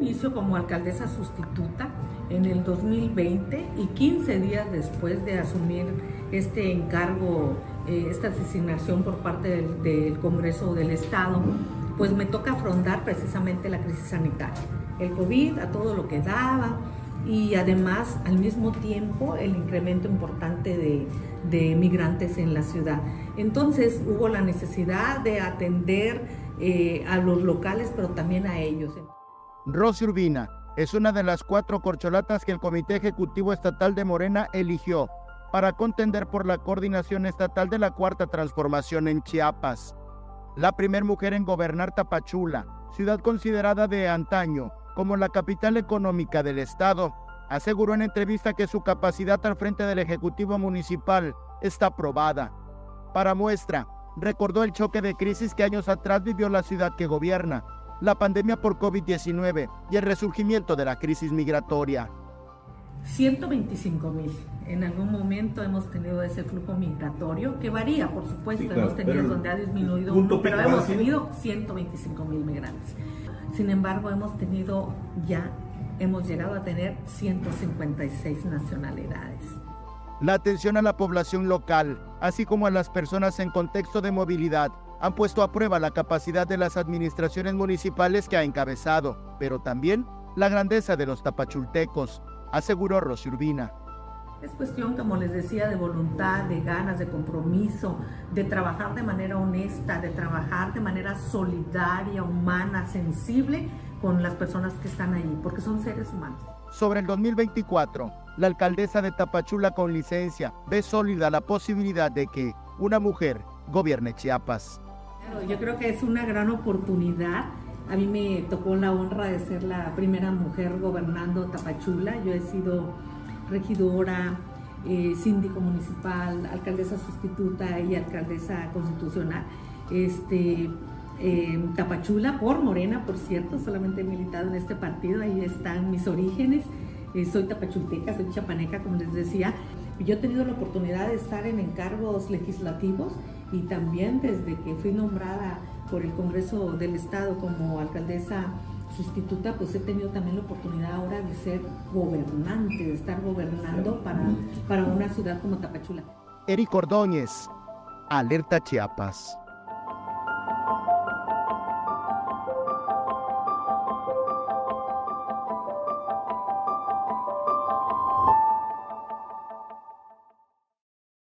inicio como alcaldesa sustituta en el 2020 y 15 días después de asumir este encargo, eh, esta designación por parte del, Congreso del Estado, pues me toca afrontar precisamente la crisis sanitaria. El COVID a todo lo que daba, y además al mismo tiempo el incremento importante de, de migrantes en la ciudad. Entonces hubo la necesidad de atender eh, a los locales, pero también a ellos. Rosy Urbina es una de las cuatro corcholatas que el Comité Ejecutivo Estatal de Morena eligió para contender por la coordinación estatal de la Cuarta Transformación en Chiapas. La primer mujer en gobernar Tapachula, ciudad considerada de antaño como la capital económica del estado, aseguró en entrevista que su capacidad al frente del Ejecutivo Municipal está probada. Para muestra, recordó el choque de crisis que años atrás vivió la ciudad que gobierna, la pandemia por COVID-19 y el resurgimiento de la crisis migratoria. 125 mil. En algún momento hemos tenido ese flujo migratorio que varía, por supuesto. hemos tenido donde ha disminuido, pero hemos tenido 125 mil migrantes. Sin embargo, hemos tenido ya, hemos llegado a tener 156 nacionalidades. La atención a la población local, así como a las personas en contexto de movilidad, han puesto a prueba la capacidad de las administraciones municipales que ha encabezado, pero también la grandeza de los tapachultecos, aseguró Rosy Urbina. Es cuestión, como les decía, de voluntad, de ganas, de compromiso, de trabajar de manera honesta, de trabajar de manera solidaria, humana, sensible con las personas que están allí, porque son seres humanos. Sobre el 2024, la alcaldesa de Tapachula con licencia ve sólida la posibilidad de que una mujer gobierne Chiapas. Yo creo que es una gran oportunidad. A mí me tocó la honra de ser la primera mujer gobernando Tapachula. Yo he sido regidora, eh, síndico municipal, alcaldesa sustituta y alcaldesa constitucional. Este, Tapachula por Morena, por cierto, solamente he militado en este partido, ahí están mis orígenes. Eh, soy tapachulteca, soy chapaneca, como les decía. Yo he tenido la oportunidad de estar en encargos legislativos y también desde que fui nombrada por el Congreso del Estado como alcaldesa sustituta, pues he tenido también la oportunidad ahora de ser gobernante, de estar gobernando para, para una ciudad como Tapachula. Eric Ordóñez, Alerta Chiapas.